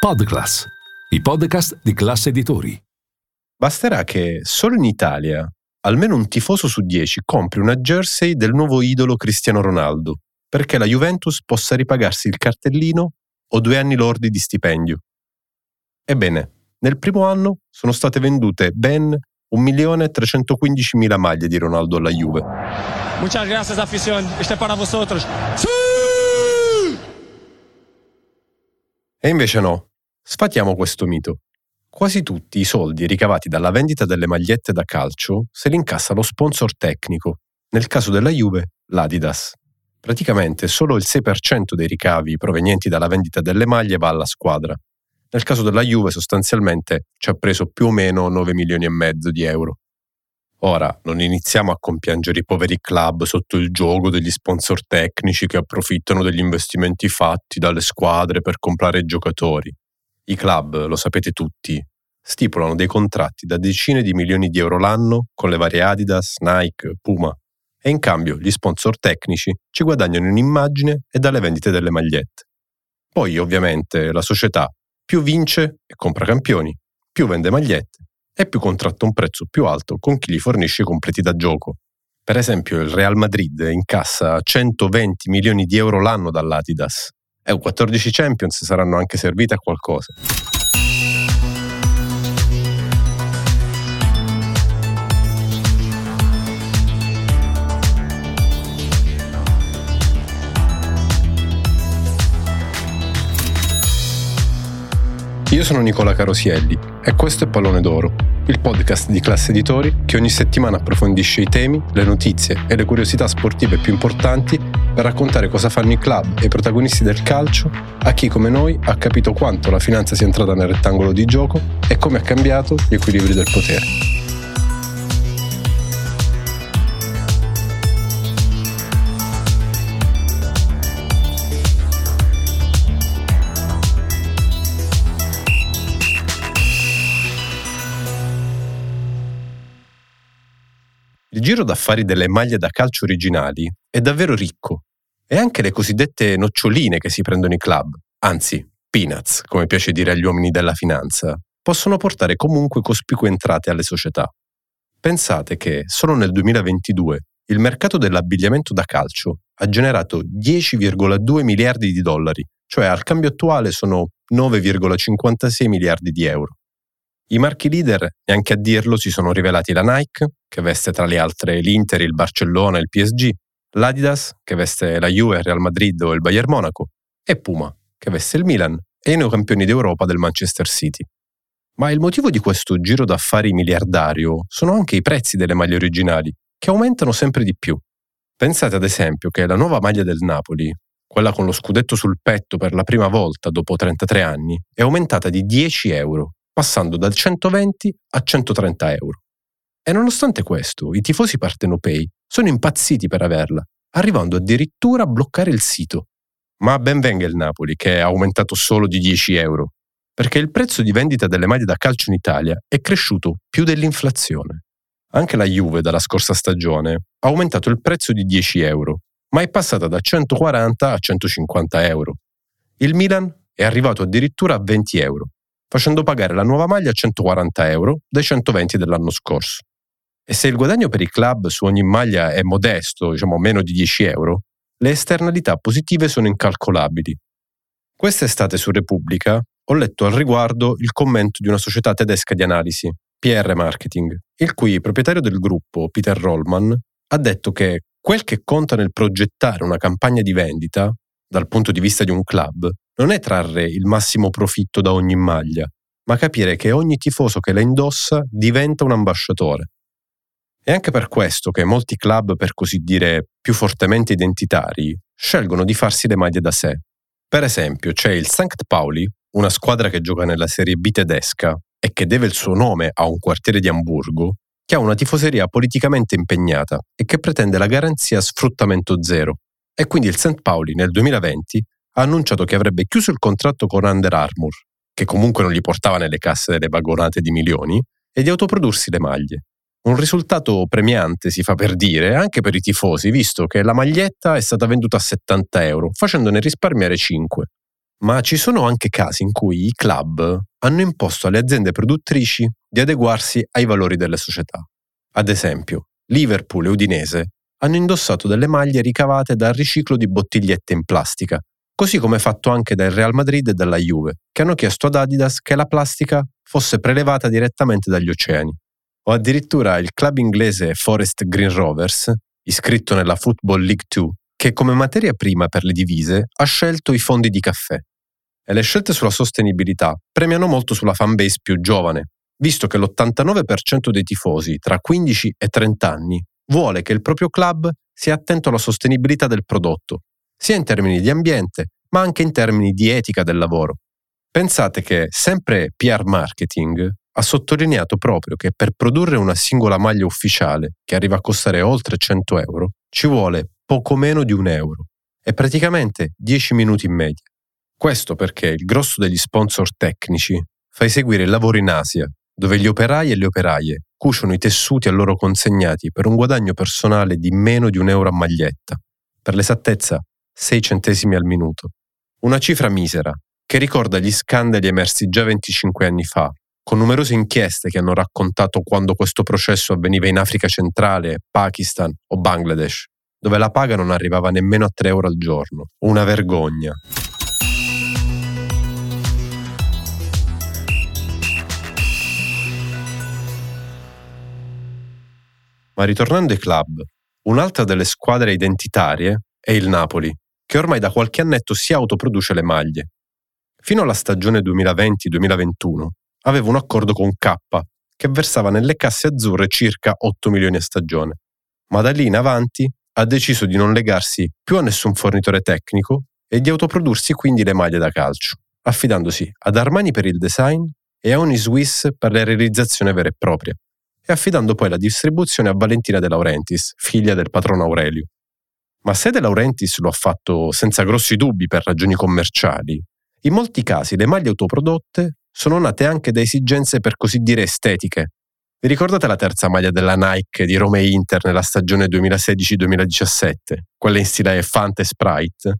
Podclass, i podcast di classe editori. Basterà che solo in Italia almeno un tifoso su dieci compri una jersey del nuovo idolo Cristiano Ronaldo, perché la Juventus possa ripagarsi il cartellino o due anni lordi di stipendio. Ebbene, nel primo anno sono state vendute ben 1.315.000 maglie di Ronaldo alla Juve. Muchas gracias, afición. Este para vosotros. E invece no, Sfatiamo questo mito. Quasi tutti i soldi ricavati dalla vendita delle magliette da calcio se li incassa lo sponsor tecnico, nel caso della Juve l'Adidas. Praticamente solo il 6% dei ricavi provenienti dalla vendita delle maglie va alla squadra. Nel caso della Juve sostanzialmente ci ha preso più o meno 9 milioni e mezzo di euro. Ora, non iniziamo a compiangere i poveri club sotto il gioco degli sponsor tecnici che approfittano degli investimenti fatti dalle squadre per comprare giocatori. I club, lo sapete tutti, stipulano dei contratti da decine di milioni di euro l'anno con le varie Adidas, Nike, Puma e in cambio gli sponsor tecnici ci guadagnano un'immagine e dalle vendite delle magliette. Poi ovviamente la società più vince e compra campioni, più vende magliette e più contratta un prezzo più alto con chi gli fornisce i completi da gioco. Per esempio il Real Madrid incassa 120 milioni di euro l'anno dall'Adidas e 14 Champions saranno anche servite a qualcosa. Io sono Nicola Carosielli e questo è Pallone d'Oro, il podcast di classe editori che ogni settimana approfondisce i temi, le notizie e le curiosità sportive più importanti per raccontare cosa fanno i club e i protagonisti del calcio a chi come noi ha capito quanto la finanza sia entrata nel rettangolo di gioco e come ha cambiato gli equilibri del potere. Il giro d'affari delle maglie da calcio originali è davvero ricco e anche le cosiddette noccioline che si prendono i club, anzi peanuts, come piace dire agli uomini della finanza, possono portare comunque cospicue entrate alle società. Pensate che solo nel 2022 il mercato dell'abbigliamento da calcio ha generato 10,2 miliardi di dollari, cioè al cambio attuale sono 9,56 miliardi di euro. I marchi leader, neanche a dirlo, si sono rivelati la Nike, che veste tra le altre l'Inter, il Barcellona e il PSG, l'Adidas, che veste la Juve, il Real Madrid o il Bayern Monaco, e Puma, che veste il Milan e i neocampioni d'Europa del Manchester City. Ma il motivo di questo giro d'affari miliardario sono anche i prezzi delle maglie originali, che aumentano sempre di più. Pensate ad esempio che la nuova maglia del Napoli, quella con lo scudetto sul petto per la prima volta dopo 33 anni, è aumentata di 10 euro passando da 120 a 130 euro. E nonostante questo, i tifosi partenopei sono impazziti per averla, arrivando addirittura a bloccare il sito. Ma ben venga il Napoli, che è aumentato solo di 10 euro, perché il prezzo di vendita delle maglie da calcio in Italia è cresciuto più dell'inflazione. Anche la Juve dalla scorsa stagione ha aumentato il prezzo di 10 euro, ma è passata da 140 a 150 euro. Il Milan è arrivato addirittura a 20 euro facendo pagare la nuova maglia a 140 euro dai 120 dell'anno scorso. E se il guadagno per i club su ogni maglia è modesto, diciamo meno di 10 euro, le esternalità positive sono incalcolabili. Quest'estate su Repubblica ho letto al riguardo il commento di una società tedesca di analisi, PR Marketing, il cui proprietario del gruppo, Peter Rollman, ha detto che quel che conta nel progettare una campagna di vendita, dal punto di vista di un club, non è trarre il massimo profitto da ogni maglia, ma capire che ogni tifoso che la indossa diventa un ambasciatore. È anche per questo che molti club, per così dire, più fortemente identitari, scelgono di farsi le maglie da sé. Per esempio, c'è il St. Pauli, una squadra che gioca nella Serie B tedesca e che deve il suo nome a un quartiere di Amburgo, che ha una tifoseria politicamente impegnata e che pretende la garanzia sfruttamento zero. E quindi il St. Pauli nel 2020 ha annunciato che avrebbe chiuso il contratto con Under Armour, che comunque non gli portava nelle casse delle vagonate di milioni, e di autoprodursi le maglie. Un risultato premiante, si fa per dire, anche per i tifosi, visto che la maglietta è stata venduta a 70 euro, facendone risparmiare 5. Ma ci sono anche casi in cui i club hanno imposto alle aziende produttrici di adeguarsi ai valori delle società. Ad esempio, Liverpool e Udinese hanno indossato delle maglie ricavate dal riciclo di bottigliette in plastica, così come fatto anche dal Real Madrid e dalla Juve, che hanno chiesto ad Adidas che la plastica fosse prelevata direttamente dagli oceani. O addirittura il club inglese Forest Green Rovers, iscritto nella Football League 2, che come materia prima per le divise ha scelto i fondi di caffè. E le scelte sulla sostenibilità premiano molto sulla fanbase più giovane, visto che l'89% dei tifosi tra 15 e 30 anni vuole che il proprio club sia attento alla sostenibilità del prodotto, sia in termini di ambiente, ma anche in termini di etica del lavoro. Pensate che sempre PR Marketing ha sottolineato proprio che per produrre una singola maglia ufficiale, che arriva a costare oltre 100 euro, ci vuole poco meno di un euro e praticamente 10 minuti in media. Questo perché il grosso degli sponsor tecnici fa eseguire il lavoro in Asia, dove gli operai e le operaie cuciono i tessuti a loro consegnati per un guadagno personale di meno di un euro a maglietta. Per l'esattezza, 6 centesimi al minuto. Una cifra misera, che ricorda gli scandali emersi già 25 anni fa, con numerose inchieste che hanno raccontato quando questo processo avveniva in Africa centrale, Pakistan o Bangladesh, dove la paga non arrivava nemmeno a 3 euro al giorno. Una vergogna. Ma ritornando ai club, un'altra delle squadre identitarie è il Napoli, che ormai da qualche annetto si autoproduce le maglie. Fino alla stagione 2020-2021 aveva un accordo con K, che versava nelle casse azzurre circa 8 milioni a stagione. Ma da lì in avanti ha deciso di non legarsi più a nessun fornitore tecnico e di autoprodursi quindi le maglie da calcio, affidandosi ad Armani per il design e a Uniswiss per la realizzazione vera e propria e affidando poi la distribuzione a Valentina De Laurentiis, figlia del patrono Aurelio. Ma se De Laurentiis lo ha fatto senza grossi dubbi per ragioni commerciali, in molti casi le maglie autoprodotte sono nate anche da esigenze per così dire estetiche. Vi ricordate la terza maglia della Nike di Roma e Inter nella stagione 2016-2017, quella in stile Fante Sprite?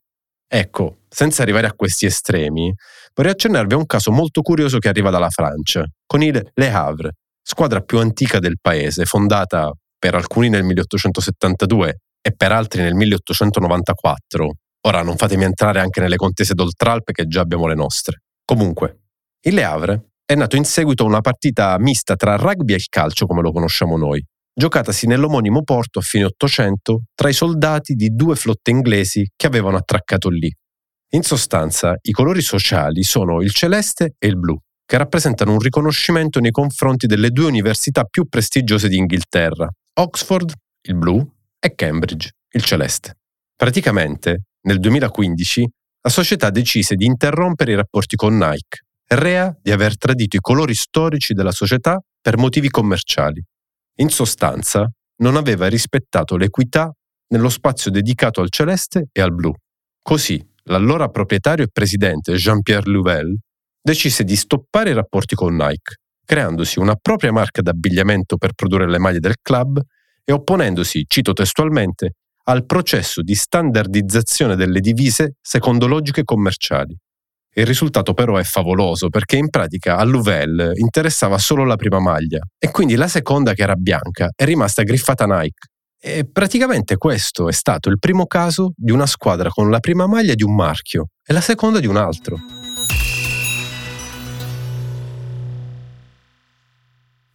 Ecco, senza arrivare a questi estremi, vorrei accennarvi a un caso molto curioso che arriva dalla Francia, con il Le Havre, squadra più antica del paese, fondata per alcuni nel 1872 e per altri nel 1894. Ora non fatemi entrare anche nelle contese d'Oltralpe che già abbiamo le nostre. Comunque, il Le Havre è nato in seguito a una partita mista tra rugby e il calcio come lo conosciamo noi, giocatasi nell'omonimo porto a fine Ottocento tra i soldati di due flotte inglesi che avevano attraccato lì. In sostanza, i colori sociali sono il celeste e il blu che rappresentano un riconoscimento nei confronti delle due università più prestigiose di Inghilterra, Oxford, il blu, e Cambridge, il celeste. Praticamente, nel 2015, la società decise di interrompere i rapporti con Nike, rea di aver tradito i colori storici della società per motivi commerciali. In sostanza, non aveva rispettato l'equità nello spazio dedicato al celeste e al blu. Così, l'allora proprietario e presidente Jean-Pierre Louvel decise di stoppare i rapporti con Nike, creandosi una propria marca d'abbigliamento per produrre le maglie del club e opponendosi, cito testualmente, al processo di standardizzazione delle divise secondo logiche commerciali. Il risultato però è favoloso perché in pratica a Louvel interessava solo la prima maglia e quindi la seconda che era bianca è rimasta griffata Nike. E praticamente questo è stato il primo caso di una squadra con la prima maglia di un marchio e la seconda di un altro.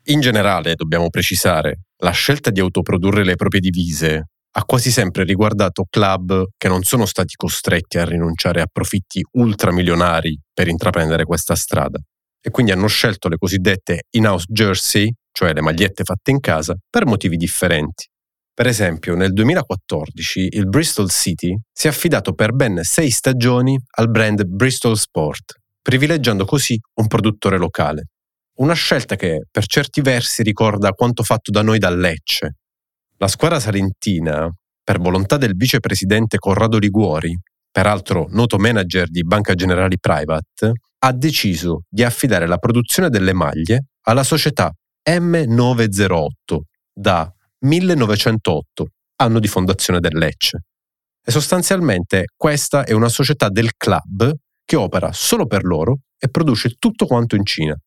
In generale, dobbiamo precisare, la scelta di autoprodurre le proprie divise ha quasi sempre riguardato club che non sono stati costretti a rinunciare a profitti ultramilionari per intraprendere questa strada e quindi hanno scelto le cosiddette in-house jersey, cioè le magliette fatte in casa, per motivi differenti. Per esempio, nel 2014 il Bristol City si è affidato per ben sei stagioni al brand Bristol Sport, privilegiando così un produttore locale. Una scelta che per certi versi ricorda quanto fatto da noi da Lecce. La squadra salentina, per volontà del vicepresidente Corrado Liguori, peraltro noto manager di Banca Generali Private, ha deciso di affidare la produzione delle maglie alla società M908 da 1908, anno di fondazione del Lecce. E sostanzialmente questa è una società del club che opera solo per loro e produce tutto quanto in Cina.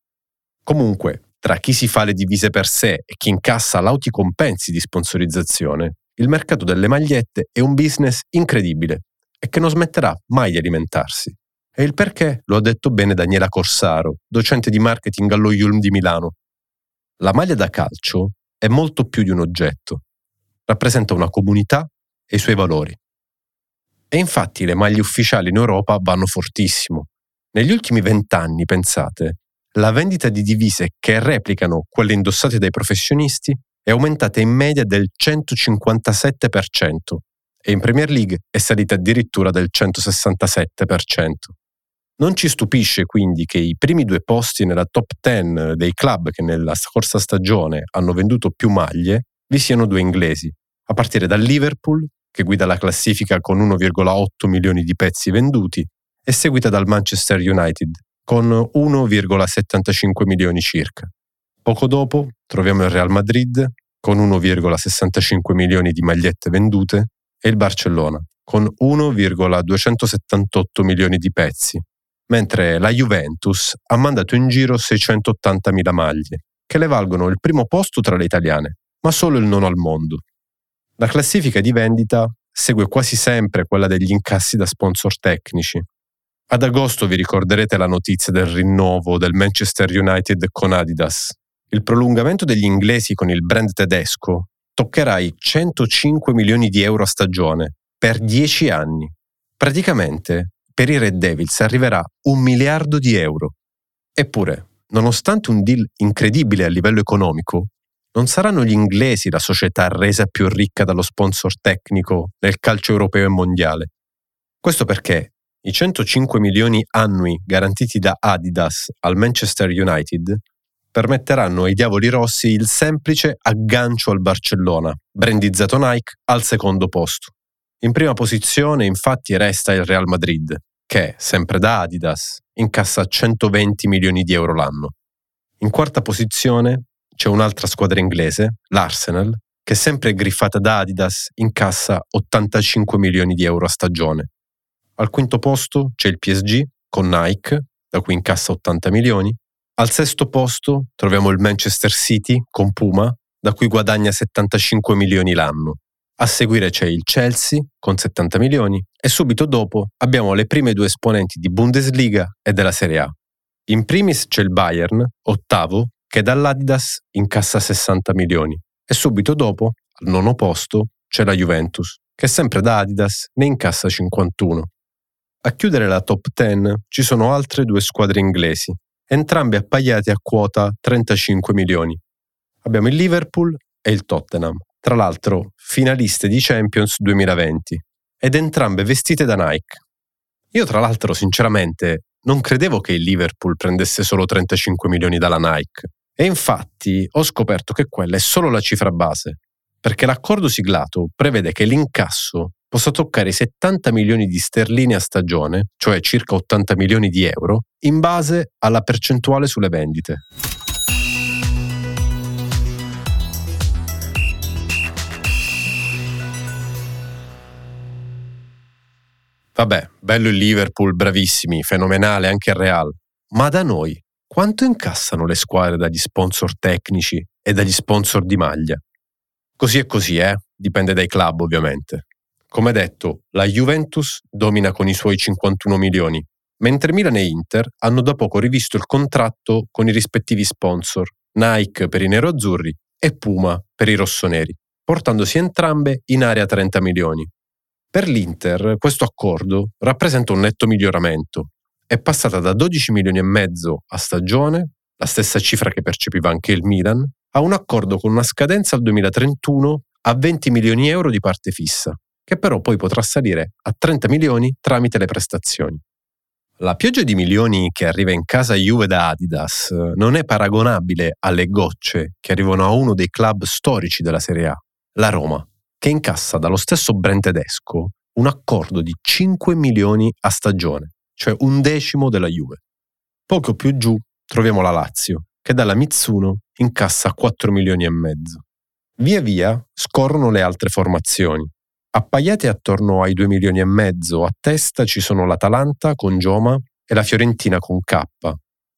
Comunque, tra chi si fa le divise per sé e chi incassa lauti compensi di sponsorizzazione, il mercato delle magliette è un business incredibile e che non smetterà mai di alimentarsi. E il perché lo ha detto bene Daniela Corsaro, docente di marketing allo Yulm di Milano. La maglia da calcio è molto più di un oggetto. Rappresenta una comunità e i suoi valori. E infatti le maglie ufficiali in Europa vanno fortissimo. Negli ultimi vent'anni, pensate, la vendita di divise che replicano quelle indossate dai professionisti è aumentata in media del 157% e in Premier League è salita addirittura del 167%. Non ci stupisce quindi che i primi due posti nella top 10 dei club che nella scorsa stagione hanno venduto più maglie vi siano due inglesi, a partire dal Liverpool, che guida la classifica con 1,8 milioni di pezzi venduti, e seguita dal Manchester United, con 1,75 milioni circa. Poco dopo troviamo il Real Madrid, con 1,65 milioni di magliette vendute, e il Barcellona, con 1,278 milioni di pezzi, mentre la Juventus ha mandato in giro 680.000 maglie, che le valgono il primo posto tra le italiane, ma solo il nono al mondo. La classifica di vendita segue quasi sempre quella degli incassi da sponsor tecnici. Ad agosto vi ricorderete la notizia del rinnovo del Manchester United con Adidas. Il prolungamento degli inglesi con il brand tedesco toccherà i 105 milioni di euro a stagione per 10 anni. Praticamente per i Red Devils arriverà un miliardo di euro. Eppure, nonostante un deal incredibile a livello economico, non saranno gli inglesi la società resa più ricca dallo sponsor tecnico nel calcio europeo e mondiale. Questo perché i 105 milioni annui garantiti da Adidas al Manchester United permetteranno ai Diavoli Rossi il semplice aggancio al Barcellona, brandizzato Nike, al secondo posto. In prima posizione infatti resta il Real Madrid, che, sempre da Adidas, incassa 120 milioni di euro l'anno. In quarta posizione c'è un'altra squadra inglese, l'Arsenal, che sempre griffata da Adidas incassa 85 milioni di euro a stagione. Al quinto posto c'è il PSG con Nike, da cui incassa 80 milioni. Al sesto posto troviamo il Manchester City con Puma, da cui guadagna 75 milioni l'anno. A seguire c'è il Chelsea con 70 milioni e subito dopo abbiamo le prime due esponenti di Bundesliga e della Serie A. In primis c'è il Bayern, ottavo, che dall'Adidas incassa 60 milioni e subito dopo, al nono posto, c'è la Juventus, che sempre da Adidas ne incassa 51. A chiudere la top 10 ci sono altre due squadre inglesi, entrambe appaiate a quota 35 milioni. Abbiamo il Liverpool e il Tottenham, tra l'altro finaliste di Champions 2020, ed entrambe vestite da Nike. Io tra l'altro sinceramente non credevo che il Liverpool prendesse solo 35 milioni dalla Nike. E infatti ho scoperto che quella è solo la cifra base, perché l'accordo siglato prevede che l'incasso possa toccare i 70 milioni di sterline a stagione, cioè circa 80 milioni di euro, in base alla percentuale sulle vendite. Vabbè, bello il Liverpool, bravissimi, fenomenale anche il Real. Ma da noi, quanto incassano le squadre dagli sponsor tecnici e dagli sponsor di maglia? Così è così, eh? Dipende dai club, ovviamente. Come detto, la Juventus domina con i suoi 51 milioni, mentre Milan e Inter hanno da poco rivisto il contratto con i rispettivi sponsor, Nike per i nero-azzurri e Puma per i rossoneri, portandosi entrambe in area 30 milioni. Per l'Inter questo accordo rappresenta un netto miglioramento. È passata da 12 milioni e mezzo a stagione, la stessa cifra che percepiva anche il Milan, a un accordo con una scadenza al 2031 a 20 milioni euro di parte fissa, che però poi potrà salire a 30 milioni tramite le prestazioni. La pioggia di milioni che arriva in casa Juve da Adidas non è paragonabile alle gocce che arrivano a uno dei club storici della Serie A, la Roma, che incassa dallo stesso brand tedesco un accordo di 5 milioni a stagione, cioè un decimo della Juve. Poco più giù troviamo la Lazio, che dalla Mitsuno incassa 4 milioni e mezzo. Via via scorrono le altre formazioni. Appaiate attorno ai 2 milioni e mezzo a testa ci sono l'Atalanta con Gioma e la Fiorentina con K.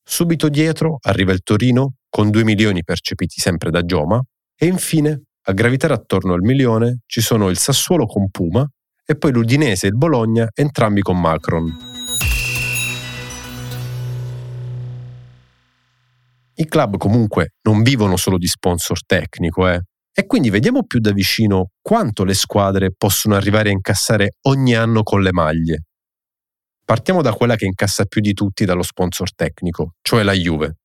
Subito dietro arriva il Torino con 2 milioni percepiti sempre da Gioma e infine a gravitare attorno al milione ci sono il Sassuolo con Puma e poi l'Udinese e il Bologna entrambi con Macron. I club comunque non vivono solo di sponsor tecnico, eh. E quindi vediamo più da vicino quanto le squadre possono arrivare a incassare ogni anno con le maglie. Partiamo da quella che incassa più di tutti dallo sponsor tecnico, cioè la Juve.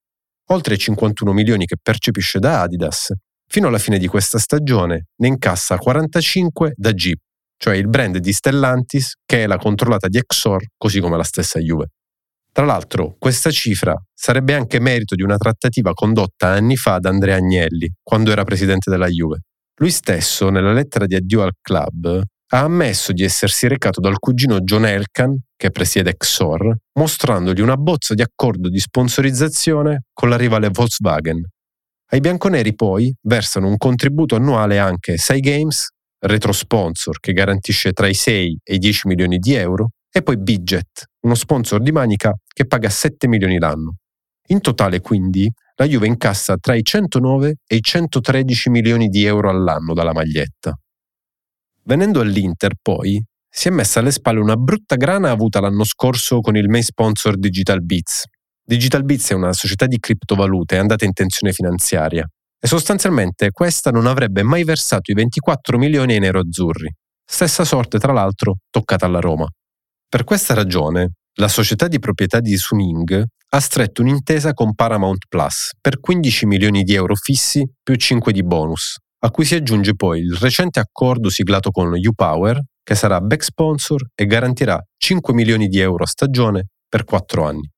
Oltre i 51 milioni che percepisce da Adidas, fino alla fine di questa stagione ne incassa 45 da Jeep, cioè il brand di Stellantis che è la controllata di Exor, così come la stessa Juve. Tra l'altro, questa cifra sarebbe anche merito di una trattativa condotta anni fa da Andrea Agnelli, quando era presidente della Juve. Lui stesso, nella lettera di addio al club, ha ammesso di essersi recato dal cugino John Elkan, che presiede Exor, mostrandogli una bozza di accordo di sponsorizzazione con la rivale Volkswagen. Ai bianconeri poi versano un contributo annuale anche 6 Games, retro sponsor che garantisce tra i 6 e i 10 milioni di euro, e poi Bidget, uno sponsor di Manica che paga 7 milioni l'anno. In totale quindi la Juve incassa tra i 109 e i 113 milioni di euro all'anno dalla maglietta. Venendo all'Inter poi, si è messa alle spalle una brutta grana avuta l'anno scorso con il main sponsor Digital Beats. Digital Beats è una società di criptovalute andata in tensione finanziaria e sostanzialmente questa non avrebbe mai versato i 24 milioni ai nero-azzurri. Stessa sorte, tra l'altro, toccata alla Roma. Per questa ragione, la società di proprietà di Suning ha stretto un'intesa con Paramount Plus per 15 milioni di euro fissi più 5 di bonus, a cui si aggiunge poi il recente accordo siglato con UPower, che sarà back sponsor e garantirà 5 milioni di euro a stagione per 4 anni.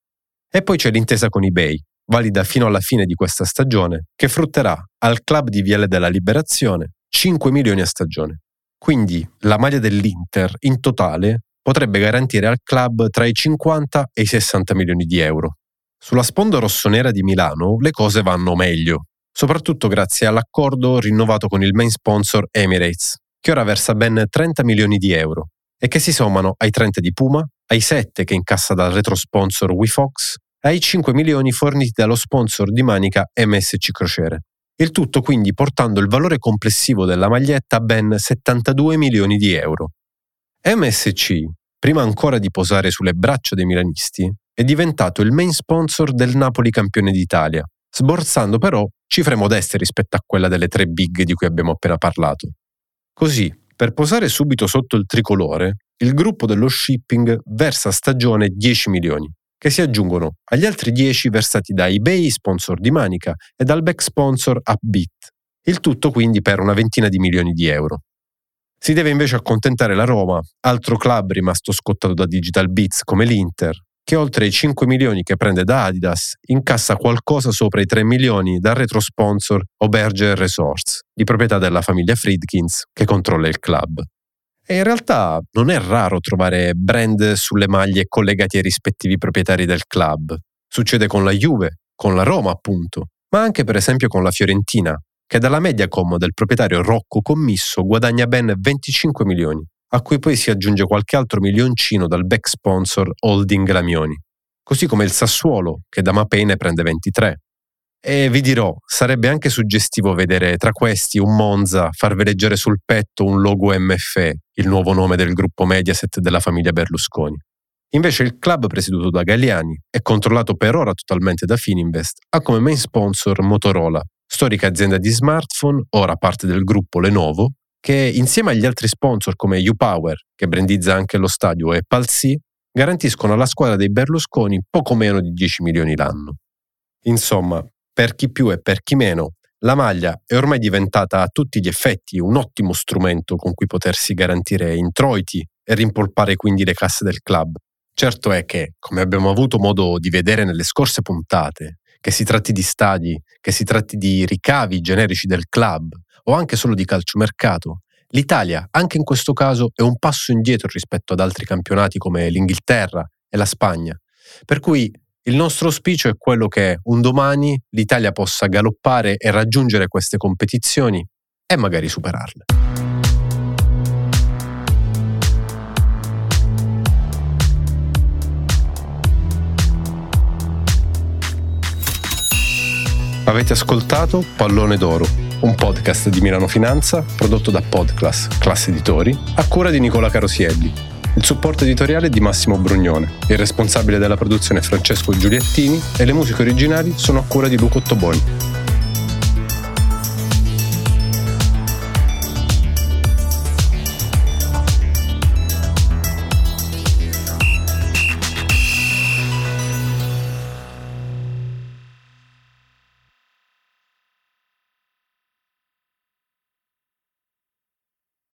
E poi c'è l'intesa con eBay, valida fino alla fine di questa stagione, che frutterà al club di Viale della Liberazione 5 milioni a stagione. Quindi la maglia dell'Inter in totale potrebbe garantire al club tra i 50 e i 60 milioni di euro. Sulla sponda rossonera di Milano le cose vanno meglio, soprattutto grazie all'accordo rinnovato con il main sponsor Emirates, che ora versa ben 30 milioni di euro e che si sommano ai 30 di Puma, ai 7 che incassa dal retro sponsor WeFox e ai 5 milioni forniti dallo sponsor di manica MSC Crociere. Il tutto quindi portando il valore complessivo della maglietta a ben 72 milioni di euro. MSC, prima ancora di posare sulle braccia dei milanisti, è diventato il main sponsor del Napoli campione d'Italia, sborsando però cifre modeste rispetto a quella delle tre big di cui abbiamo appena parlato. Così, per posare subito sotto il tricolore, il gruppo dello shipping versa a stagione 10 milioni, che si aggiungono agli altri 10 versati da eBay, sponsor di Manica, e dal back sponsor Upbeat. Il tutto quindi per una ventina di milioni di euro. Si deve invece accontentare la Roma, altro club rimasto scottato da Digital Beats come l'Inter, che oltre ai 5 milioni che prende da Adidas, incassa qualcosa sopra i 3 milioni dal retro sponsor Auberge Resorts, di proprietà della famiglia Friedkins, che controlla il club. E in realtà non è raro trovare brand sulle maglie collegati ai rispettivi proprietari del club. Succede con la Juve, con la Roma appunto, ma anche per esempio con la Fiorentina, che dalla Mediacom del proprietario Rocco Commisso guadagna ben 25 milioni, a cui poi si aggiunge qualche altro milioncino dal back sponsor Holding Lamioni, così come il Sassuolo, che da Mapei prende 23. E vi dirò, sarebbe anche suggestivo vedere tra questi un Monza far veleggiare sul petto un logo MFE, il nuovo nome del gruppo Mediaset della famiglia Berlusconi. Invece il club presieduto da Galliani e controllato per ora totalmente da Fininvest ha come main sponsor Motorola, storica azienda di smartphone, ora parte del gruppo Lenovo, che insieme agli altri sponsor come UPower, che brandizza anche lo stadio, e Palsi, garantiscono alla squadra dei Berlusconi poco meno di 10 milioni l'anno. Insomma, per chi più e per chi meno, la maglia è ormai diventata a tutti gli effetti un ottimo strumento con cui potersi garantire introiti e rimpolpare quindi le casse del club. Certo è che, come abbiamo avuto modo di vedere nelle scorse puntate, che si tratti di stadi, che si tratti di ricavi generici del club o anche solo di calciomercato, l'Italia, anche in questo caso, è un passo indietro rispetto ad altri campionati come l'Inghilterra e la Spagna. Per cui il nostro auspicio è quello che un domani l'Italia possa galoppare e raggiungere queste competizioni e magari superarle. Avete ascoltato Pallone d'Oro, un podcast di Milano Finanza prodotto da Podclass, classe editori, a cura di Nicola Carosielli. Il supporto editoriale è di Massimo Brugnone, il responsabile della produzione è Francesco Giuliettini e le musiche originali sono a cura di Luca Ottoboni.